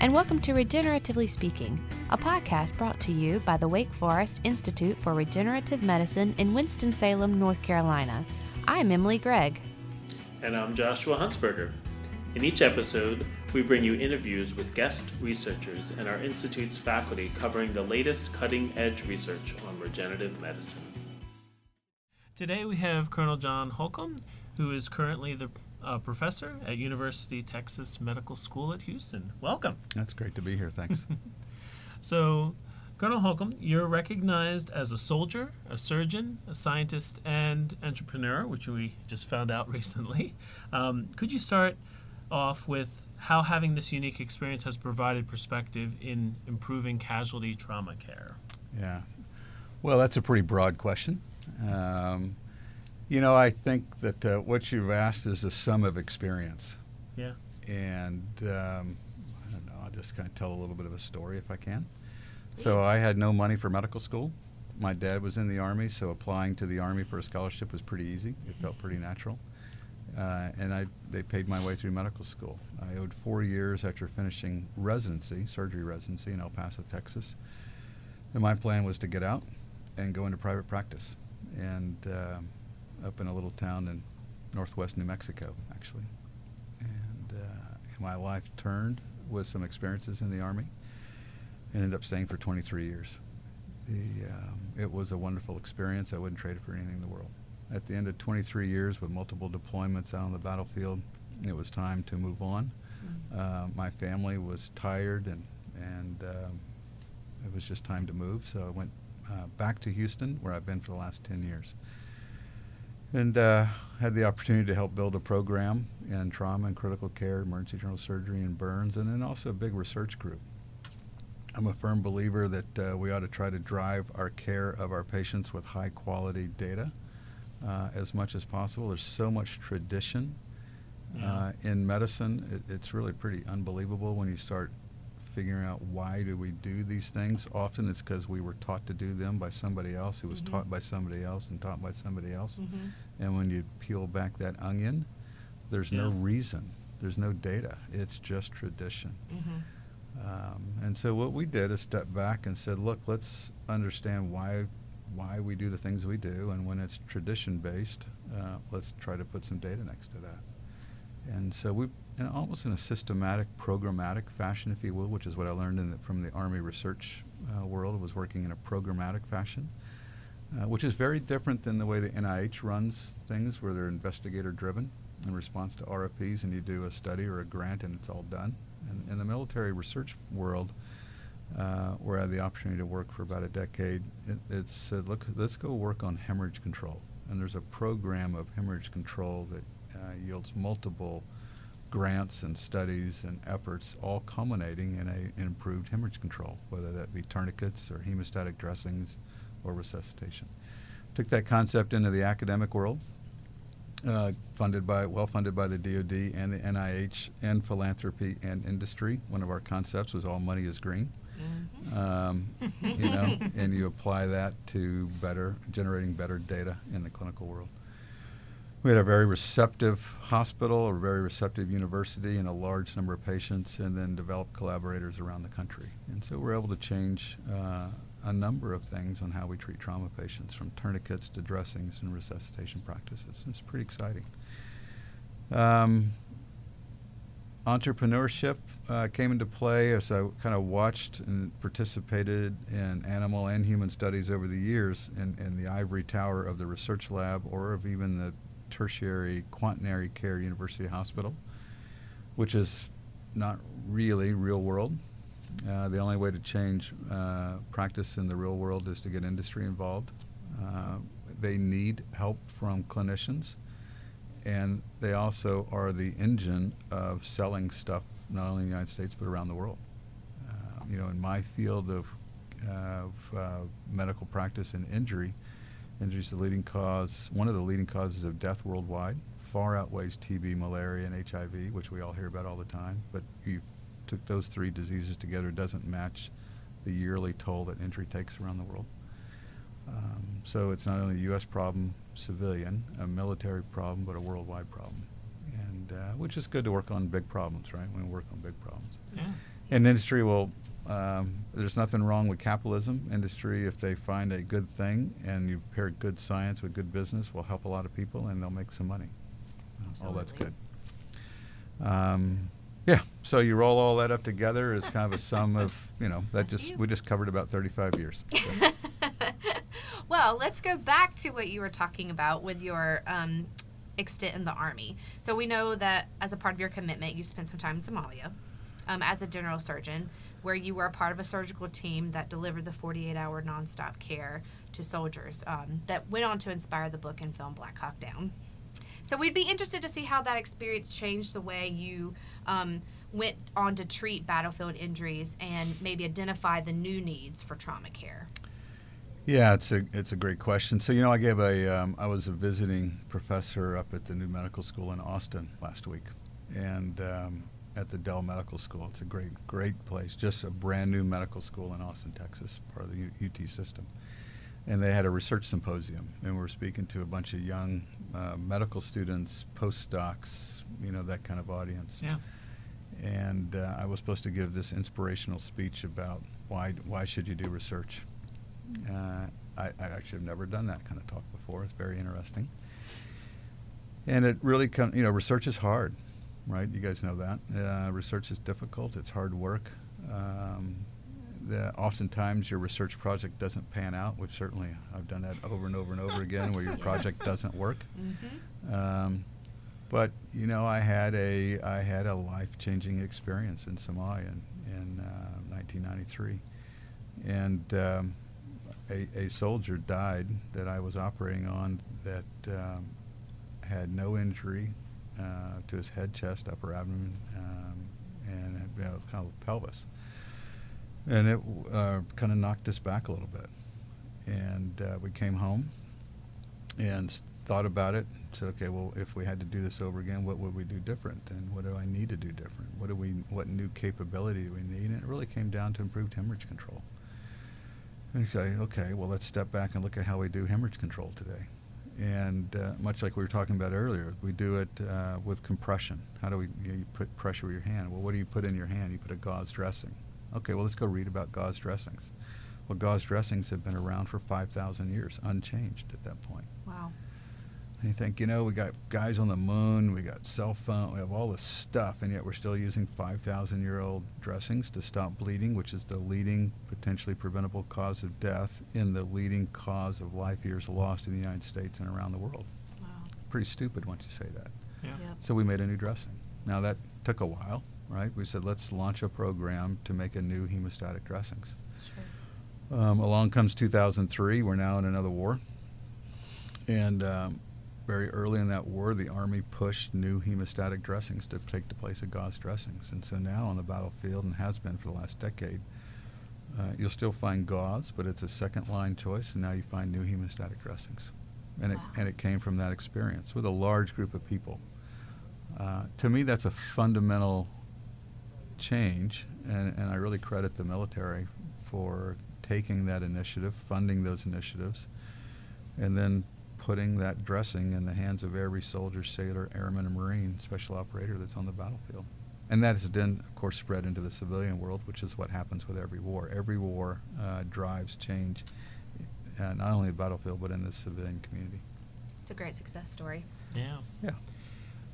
and welcome to Regeneratively Speaking, a podcast brought to you by the Wake Forest Institute for Regenerative Medicine in Winston-Salem, North Carolina. I'm Emily Gregg. And I'm Joshua Hunsberger. In each episode, we bring you interviews with guest researchers and our Institute's faculty covering the latest cutting edge research on regenerative medicine. Today we have Colonel John Holcomb, who is currently the uh, professor at University Texas Medical School at Houston. Welcome. That's great to be here. Thanks. so, Colonel Holcomb, you're recognized as a soldier, a surgeon, a scientist, and entrepreneur, which we just found out recently. Um, could you start off with how having this unique experience has provided perspective in improving casualty trauma care? Yeah. Well, that's a pretty broad question. Um, you know, I think that uh, what you've asked is a sum of experience. Yeah. And um, I don't know, I'll just kind of tell a little bit of a story if I can. So I had no money for medical school. My dad was in the Army, so applying to the Army for a scholarship was pretty easy. It felt pretty natural. Uh, and I, they paid my way through medical school. I owed four years after finishing residency, surgery residency in El Paso, Texas. And my plan was to get out and go into private practice. And um, up in a little town in northwest New Mexico, actually. And uh, my life turned with some experiences in the Army and ended up staying for 23 years. The, um, it was a wonderful experience. I wouldn't trade it for anything in the world. At the end of 23 years with multiple deployments out on the battlefield, it was time to move on. Mm-hmm. Uh, my family was tired and, and um, it was just time to move. So I went uh, back to Houston, where I've been for the last 10 years and uh, had the opportunity to help build a program in trauma and critical care, emergency general surgery, and burns, and then also a big research group. I'm a firm believer that uh, we ought to try to drive our care of our patients with high quality data uh, as much as possible. There's so much tradition yeah. Uh, in medicine, it, it's really pretty unbelievable when you start figuring out why do we do these things. Often it's because we were taught to do them by somebody else who was mm-hmm. taught by somebody else and taught by somebody else. Mm-hmm. And when you peel back that onion, there's yeah. no reason. There's no data. It's just tradition. Mm-hmm. Um, and so what we did is step back and said, look, let's understand why why we do the things we do, and when it's tradition based, uh, let's try to put some data next to that. And so we almost in a systematic, programmatic fashion, if you will, which is what I learned the, from the Army research uh, world, was working in a programmatic fashion, uh, which is very different than the way the NIH runs things, where they're investigator driven in response to RFPs, and you do a study or a grant and it's all done. And in the military research world, uh, where I had the opportunity to work for about a decade, it, it said, look, let's go work on hemorrhage control. And there's a program of hemorrhage control that uh, yields multiple grants and studies and efforts all culminating in a improved hemorrhage control, whether that be tourniquets or hemostatic dressings or resuscitation. Took that concept into the academic world, uh, funded by well funded by the DoD and the NIH and philanthropy and industry. One of our concepts was all money is green. Mm-hmm. Um, you know, and you apply that to better generating better data in the clinical world we had a very receptive hospital, a very receptive university, and a large number of patients, and then developed collaborators around the country. And so we're able to change uh, a number of things on how we treat trauma patients, from tourniquets to dressings and resuscitation practices. It's pretty exciting. Um, entrepreneurship uh, came into play as I kind of watched and participated in animal and human studies over the years in, in the ivory tower of the research lab or of even the tertiary quaternary care university hospital, which is not really real world. Uh, the only way to change uh, practice in the real world is to get industry involved. Uh, they need help from clinicians, and they also are the engine of selling stuff not only in the United States but around the world. Uh, you know, in my field of, of uh, medical practice and injury, Injury is the leading cause, one of the leading causes of death worldwide. Far outweighs TB, malaria, and HIV, which we all hear about all the time. But you took those three diseases together, doesn't match the yearly toll that injury takes around the world. Um, so it's not only a U.S. problem, civilian, a military problem, but a worldwide problem. And uh, which is good to work on big problems, right? We work on big problems. Yeah. And industry will. Um, there's nothing wrong with capitalism. Industry, if they find a good thing and you pair good science with good business, will help a lot of people and they'll make some money. All that's good. Um, yeah. So you roll all that up together as kind of a sum of, you know, that That's just you. we just covered about 35 years. So. well, let's go back to what you were talking about with your um, extent in the Army. So we know that as a part of your commitment, you spent some time in Somalia um, as a general surgeon, where you were a part of a surgical team that delivered the 48 hour nonstop care to soldiers um, that went on to inspire the book and film Black Hawk Down. So we'd be interested to see how that experience changed the way you um, went on to treat battlefield injuries and maybe identify the new needs for trauma care. Yeah, it's a it's a great question. So you know, I gave a um, I was a visiting professor up at the new medical school in Austin last week, and um, at the Dell Medical School. It's a great great place, just a brand new medical school in Austin, Texas, part of the U- UT system. And they had a research symposium, and we were speaking to a bunch of young uh, medical students, postdocs, you know, that kind of audience. Yeah. And uh, I was supposed to give this inspirational speech about why why should you do research. Uh, I, I actually have never done that kind of talk before. It's very interesting. And it really comes, you know, research is hard, right? You guys know that. Uh, research is difficult. It's hard work. Um, the, oftentimes your research project doesn't pan out, which certainly I've done that over and over and over again, where your project doesn't work. Mm-hmm. Um, but you know, I had a I had a life-changing experience in Somalia in, in uh, 1993, and um, a, a soldier died that I was operating on that um, had no injury uh, to his head, chest, upper abdomen, um, and you know, kind of pelvis, and it uh, kind of knocked us back a little bit. And uh, we came home and thought about it. Said, okay, well, if we had to do this over again, what would we do different, and what do I need to do different? What do we, what new capability do we need? And it really came down to improved hemorrhage control. And say, okay, well, let's step back and look at how we do hemorrhage control today. And uh, much like we were talking about earlier, we do it uh, with compression. How do we you, know, you put pressure with your hand? Well, what do you put in your hand? You put a gauze dressing. Okay, well, let's go read about gauze dressings. Well, gauze dressings have been around for 5,000 years, unchanged at that point. Wow. And you think, you know, we got guys on the moon, we got cell phone, we have all this stuff, and yet we're still using 5,000 year old dressings to stop bleeding, which is the leading potentially preventable cause of death in the leading cause of life years lost in the United States and around the world. Wow. Pretty stupid once you say that. Yeah. Yep. So we made a new dressing. Now that took a while, right? We said, let's launch a program to make a new hemostatic dressings. Sure. Um, along comes 2003. We're now in another war. And um, very early in that war, the Army pushed new hemostatic dressings to take the place of gauze dressings. And so now on the battlefield, and has been for the last decade, uh, you'll still find gauze, but it's a second line choice, and now you find new hemostatic dressings. And, Wow. it, and it came from that experience with a large group of people. Uh, to me, that's a fundamental change, and, and I really credit the military for taking that initiative, funding those initiatives, and then putting that dressing in the hands of every soldier, sailor, airman, and marine special operator that's on the battlefield. And that has then, of course, spread into the civilian world, which is what happens with every war. Every war uh, drives change, uh, not only in the battlefield, but in the civilian community. It's a great success story. Yeah. Yeah.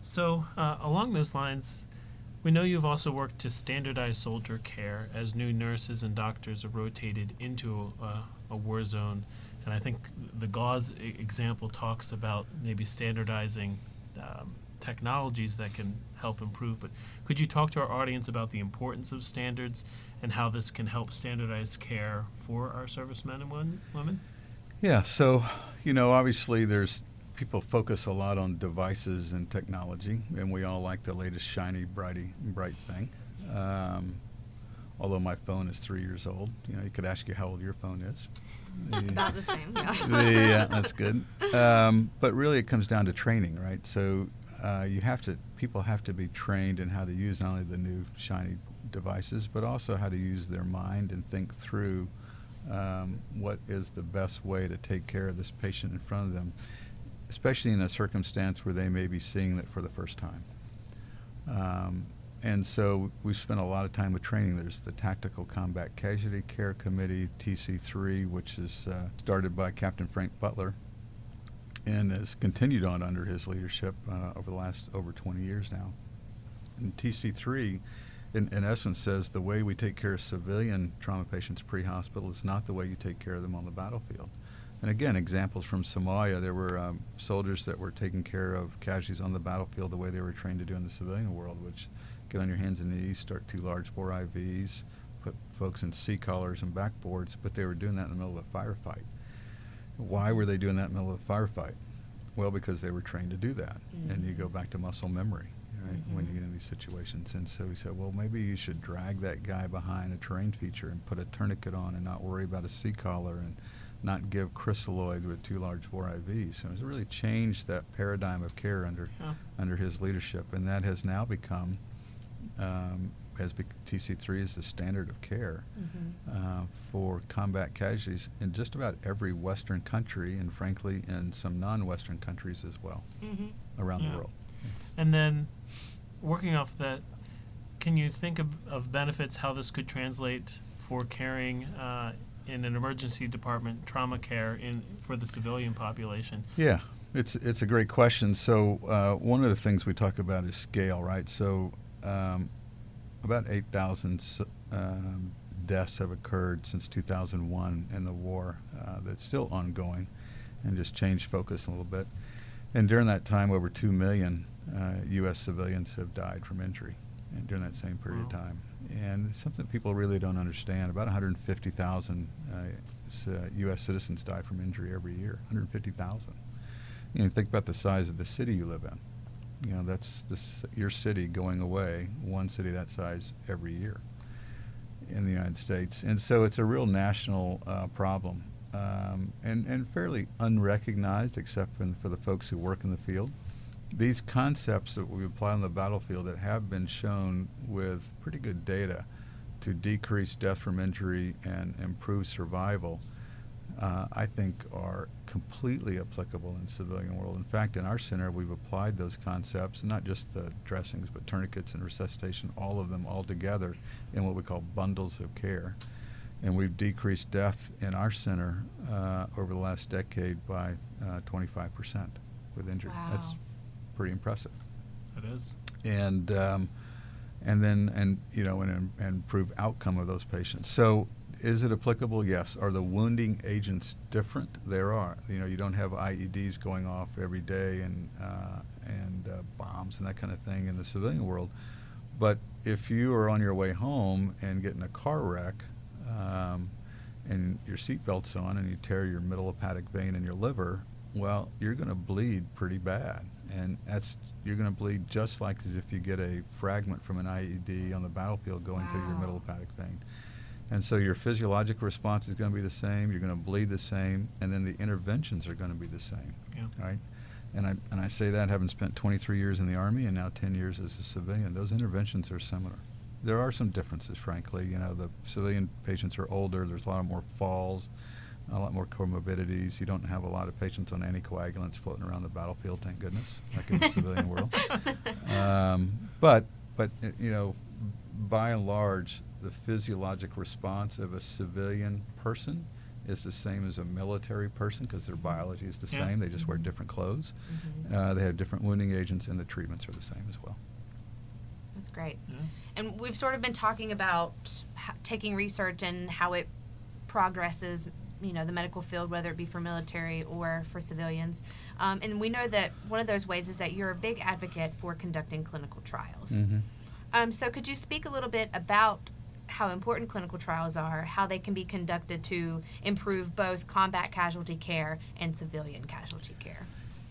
So, uh, along those lines, we know you've also worked to standardize soldier care as new nurses and doctors are rotated into a, a war zone. And I think the gauze example talks about maybe standardizing um, technologies that can help improve. But could you talk to our audience about the importance of standards and how this can help standardize care for our servicemen and women? Yeah, so you know, obviously, there's people focus a lot on devices and technology, and we all like the latest shiny, brighty, bright thing. Um, although my phone is three years old, you know, you could ask you how old your phone is. The- About the same, yeah. yeah, that's good. Um, but really, it comes down to training, right? So uh, you have to, people have to be trained in how to use not only the new shiny devices, but also how to use their mind and think through um, what is the best way to take care of this patient in front of them, especially in a circumstance where they may be seeing it for the first time. Um, and so we spent a lot of time with training. There's the Tactical Combat Casualty Care Committee, TC3, which is uh, started by Captain Frank Butler and has continued on under his leadership uh, over the last over 20 years now. And TC3, in, in essence, says the way we take care of civilian trauma patients pre-hospital is not the way you take care of them on the battlefield. And again, examples from Somalia, there were um, soldiers that were taking care of casualties on the battlefield the way they were trained to do in the civilian world, which get on your hands and knees, start two large bore IVs, put folks in C collars and backboards, but they were doing that in the middle of a firefight. Why were they doing that in the middle of a firefight? Well, because they were trained to do that. Mm-hmm. And you go back to muscle memory right, mm-hmm. when you get in these situations. And so we said, well, maybe you should drag that guy behind a terrain feature and put a tourniquet on and not worry about a C collar and not give crystalloid with two large bore IVs. So it's really changed that paradigm of care under under his leadership, and that has now become um, as TC3 is the standard of care mm-hmm. uh, for combat casualties in just about every Western country, and frankly, in some non-Western countries as well mm-hmm. around yeah. the world. And then, working off that, can you think of, of benefits how this could translate for caring uh, in an emergency department trauma care in for the civilian population? Yeah, it's it's a great question. So uh, one of the things we talk about is scale, right? So um, about 8,000 um, deaths have occurred since 2001 in the war uh, that's still ongoing and just changed focus a little bit. And during that time, over 2 million uh, U.S. civilians have died from injury and during that same period wow. of time. And something people really don't understand. About 150,000 uh, U.S. citizens die from injury every year. 150,000. You know, think about the size of the city you live in you know that's this your city going away one city that size every year in the United States. And so it's a real national uh, problem um, and and fairly unrecognized except for, for the folks who work in the field. These concepts that we apply on the battlefield that have been shown with pretty good data to decrease death from injury and improve survival uh, I think are completely applicable in civilian world. In fact, in our center, we've applied those concepts, not just the dressings, but tourniquets and resuscitation, all of them all together in what we call bundles of care. And we've decreased death in our center uh, over the last decade by uh, 25% with injury. Wow. That's pretty impressive. It is. And um, and then and you know and, and improve outcome of those patients. So is it applicable? Yes. Are the wounding agents different? There are. You know, you don't have IEDs going off every day and uh, and uh, bombs and that kind of thing in the civilian world. But if you are on your way home and get in a car wreck, um, and your seatbelt's on and you tear your middle hepatic vein in your liver, well, you're going to bleed pretty bad, and that's you're going to bleed just like as if you get a fragment from an IED on the battlefield going wow. through your middle hepatic vein. And so your physiologic response is going to be the same. You're going to bleed the same, and then the interventions are going to be the same. Yeah. Right. And I and I say that having spent 23 years in the army and now 10 years as a civilian, those interventions are similar. There are some differences, frankly. You know, the civilian patients are older. There's a lot more falls, a lot more comorbidities. You don't have a lot of patients on anticoagulants floating around the battlefield, thank goodness, like in the civilian world. Um, but but you know, by and large, the physiologic response of a civilian person is the same as a military person because their biology is the yeah. same. They just wear mm-hmm. different clothes. Mm-hmm. Uh, they have different wounding agents, and the treatments are the same as well. That's great. Yeah. And we've sort of been talking about taking research and how it progresses you know the medical field whether it be for military or for civilians um, and we know that one of those ways is that you're a big advocate for conducting clinical trials mm-hmm. Um, so could you speak a little bit about how important clinical trials are, how they can be conducted to improve both combat casualty care and civilian casualty care.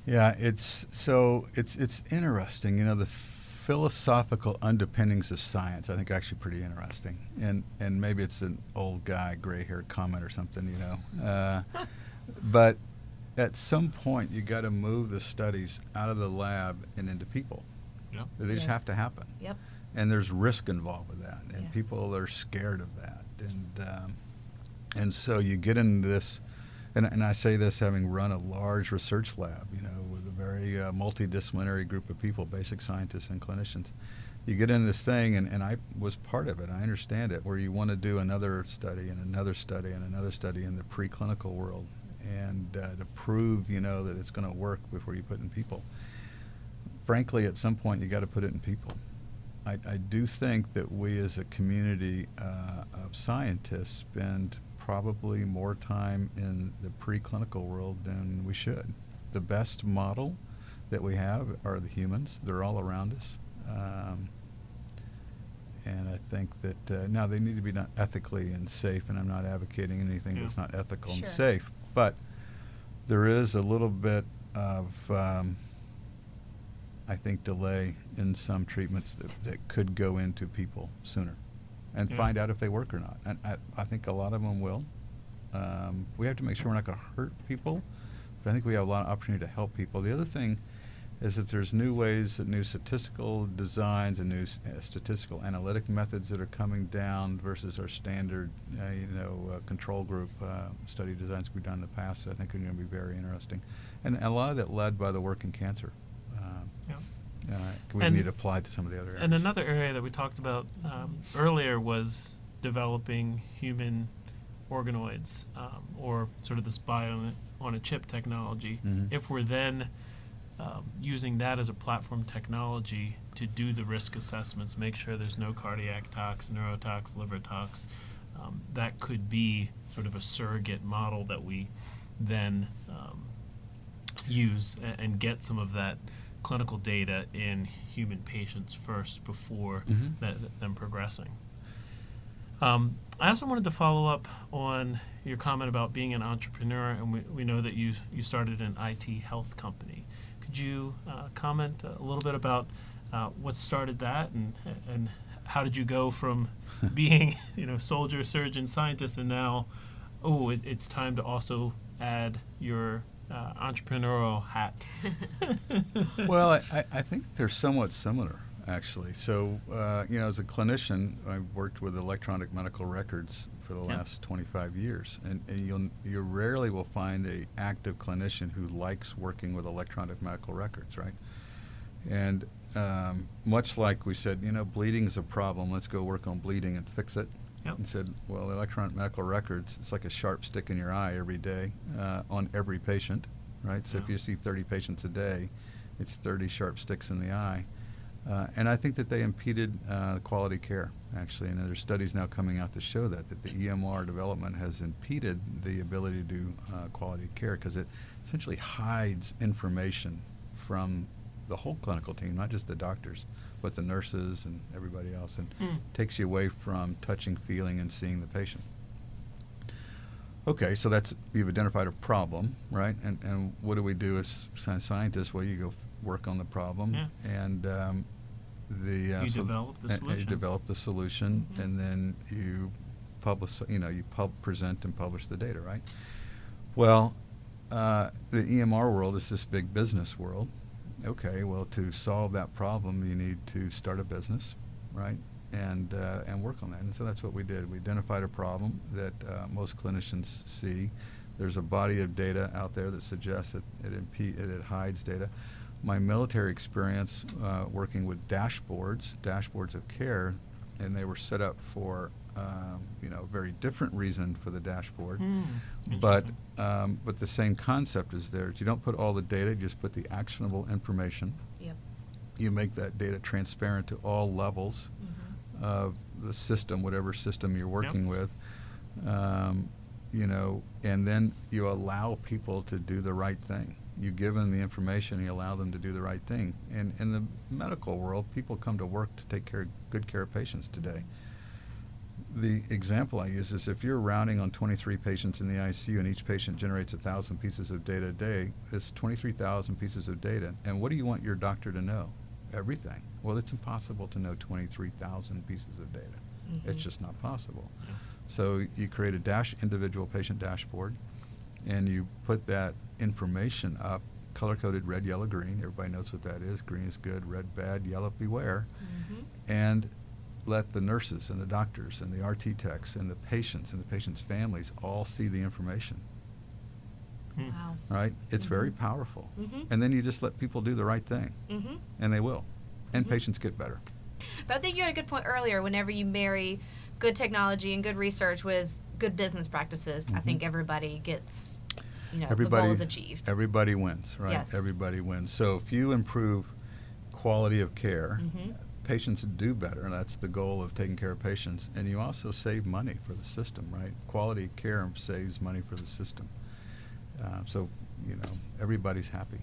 Yeah, it's so it's it's interesting. You know, the philosophical underpinnings of science. I think actually pretty interesting, and and maybe it's an old guy, gray-haired comment or something. You know, uh, but at some point you got to move the studies out of the lab and into people. Yeah. They just have to happen. Yep and there's risk involved with that, and yes. people are scared of that, and um, and so you get into this, and, and I say this having run a large research lab, you know, with a very uh, multidisciplinary group of people, basic scientists and clinicians, you get into this thing, and, and I was part of it. I understand it, where you want to do another study and another study and another study in the preclinical world, and uh, to prove, you know, that it's going to work before you put in people. Frankly, at some point, you got to put it in people. I, I do think that we, as a community uh, of scientists, spend probably more time in the preclinical world than we should. The best model that we have are the humans. They're all around us. Um, and I think that uh, now they need to be done ethically and safe, and I'm not advocating anything Yeah. that's not ethical and safe. But there is a little bit of, um, I think, delay in some treatments that, that could go into people sooner and Yeah. find out if they work or not. And I, I think a lot of them will. Um, we have to make sure we're not going to hurt people, but I think we have a lot of opportunity to help people. The other thing is that there's new ways, that new statistical designs and new s- uh, statistical analytic methods that are coming down versus our standard, uh, you know, uh, control group uh, study designs we've done in the past. that I think are going to be very interesting, and a lot of that led by the work in cancer. We And- need applied to some of the other areas. And another area that we talked about um, earlier was developing human organoids, um, or sort of this bio on a chip technology. Mhm. If we're then um, using that as a platform technology to do the risk assessments, make sure there's no cardiac tox, neurotox, liver tox, um, that could be sort of a surrogate model that we then um, use and, and get some of that clinical data in human patients first before Mhm. that, them progressing. Um, I also wanted to follow up on your comment about being an entrepreneur, and we, we know that you you started an IT health company. Could you uh, comment a little bit about uh, what started that, and and how did you go from being you know soldier, surgeon, scientist, and now oh it, it's time to also add your uh, entrepreneurial hat. well, I, I- think they're somewhat similar, actually. So, uh, you know, as a clinician, I've worked with electronic medical records for the Yeah. last 25 years, and, and you'll you rarely will find a active clinician who likes working with electronic medical records, right? And um, much like we said, you know, bleeding is a problem. Let's go work on bleeding and fix it. Yep. And said, well, electronic medical records, it's like a sharp stick in your eye every day uh, on every patient, right? So if you see 30 patients a day, it's 30 sharp sticks in the eye. Uh, and I think that they impeded uh, quality care, actually. And there's studies now coming out to show that, that the EMR development has impeded the ability to do uh, quality care because it essentially hides information from the whole clinical team, not just the doctors, but the nurses and everybody else, and Mm. takes you away from touching, feeling, and seeing the patient. Okay, so that's you've identified a problem, right? And and what do we do as scientists? Well, you go work on the problem, Yeah. and um, the uh, You so- develop the solution. You develop the solution, Mhm. and then you publish. You know, you pub- present and publish the data, right? Well, uh, the EMR world is this big business world. Okay, well, to solve that problem, you need to start a business, right? And uh, and work on that. And so that's what we did. We identified a problem that uh, most clinicians see. There's a body of data out there that suggests that it impe- it hides data. My military experience uh, working with dashboards, dashboards of care, and they were set up for um, you know a very different reason for the dashboard. Hmm, But um, but the same concept is there. You don't put all the data; you just put the actionable information. Yep. You make that data transparent to all levels Mhm. of the system, whatever system you're working with. Um, you know, and then you allow people to do the right thing. You give them the information, you allow them to do the right thing. And in the medical world, people come to work to take care, good care of patients today. The example I use is if you're rounding on 23 patients in the ICU and each patient generates thousand pieces of data a day, it's 23,000 pieces of data. And what do you want your doctor to know? Everything. Well, it's impossible to know 23,000 pieces of data. It's Mhm. just not possible. Yeah. So you create a dash individual patient dashboard, and you put that information up, color coded red, yellow, green. Everybody knows what that is. Green is good, red bad, yellow beware. Mhm. And let the nurses and the doctors and the RT techs and the patients and the patients' families all see the information. Hmm. Wow. Right? It's very Mhm. powerful. Mhm. And then you just let people do the right thing, Mhm. and they will. And Mhm. patients get better. But I think you had a good point earlier. Whenever you marry good technology and good research with good business practices, I think everybody gets, you know, the Everybody- goal is achieved. Everybody wins, right? Yes. Everybody wins. So if you improve quality of care, Mhm. Patients do better. and That's the goal of taking care of patients. And you also save money for the system, right? Quality care saves money for the system. Uh, so, you know, everybody's happy.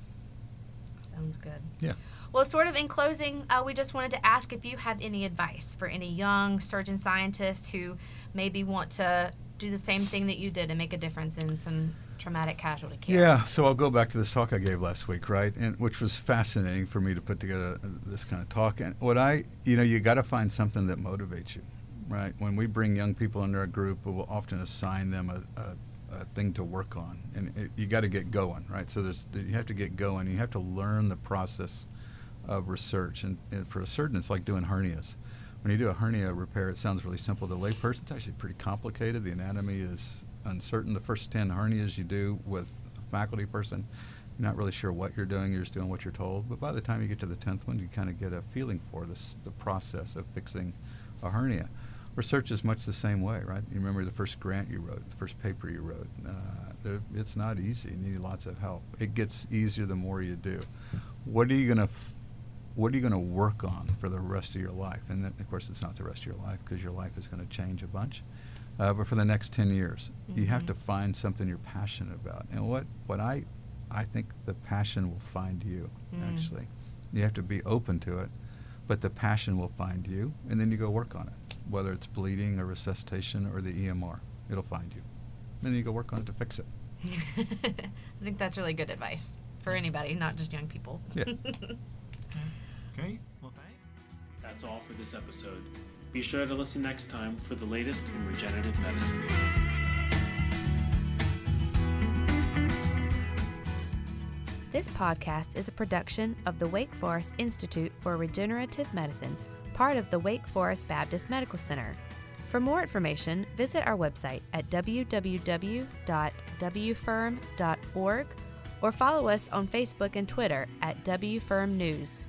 Sounds good. Yeah. Well, sort of in closing, uh, we just wanted to ask if you have any advice for any young surgeon scientists who maybe want to do the same thing that you did and make a difference in some traumatic casualty care. Yeah, so I'll go back to this talk I gave last week, right? And which was fascinating for me to put together uh, this kind of talk. And what I, you know, you got to find something that motivates you, right? When we bring young people into our group, we'll often assign them a, a, a thing to work on, and it, you got to get going, right? So there's you have to get going. You have to learn the process of research, and, and for a surgeon, it's like doing hernias. When you do a hernia repair, it sounds really simple to a layperson. It's actually pretty complicated. The anatomy is uncertain. The first 10 hernias you do with a faculty person, you're not really sure what you're doing. You're just doing what you're told. But by the time you get to the 10th one, you kind of get a feeling for this, the process of fixing a hernia. Research is much the same way, right? You remember the first grant you wrote, the first paper you wrote. Uh, it's not easy. You need lots of help. It gets easier the more you do. What are you going to f- what are you going to work on for the rest of your life? And then, of course, it's not the rest of your life because your life is going to change a bunch. Uh, but for the next 10 years, you have Mhm. to find something you're passionate about. And what, what I, I think the passion will find you, Mm. actually. You have to be open to it, but the passion will find you, and then you go work on it, whether it's bleeding or resuscitation or the EMR. It'll find you. And then you go work on it to fix it. I think that's really good advice for anybody, not just young people. Yeah. Great. Well, thanks. That's all for this episode. Be sure to listen next time for the latest in regenerative medicine. This podcast is a production of the Wake Forest Institute for Regenerative Medicine, part of the Wake Forest Baptist Medical Center. For more information, visit our website at www.wfirm.org or follow us on Facebook and Twitter at WFirm News.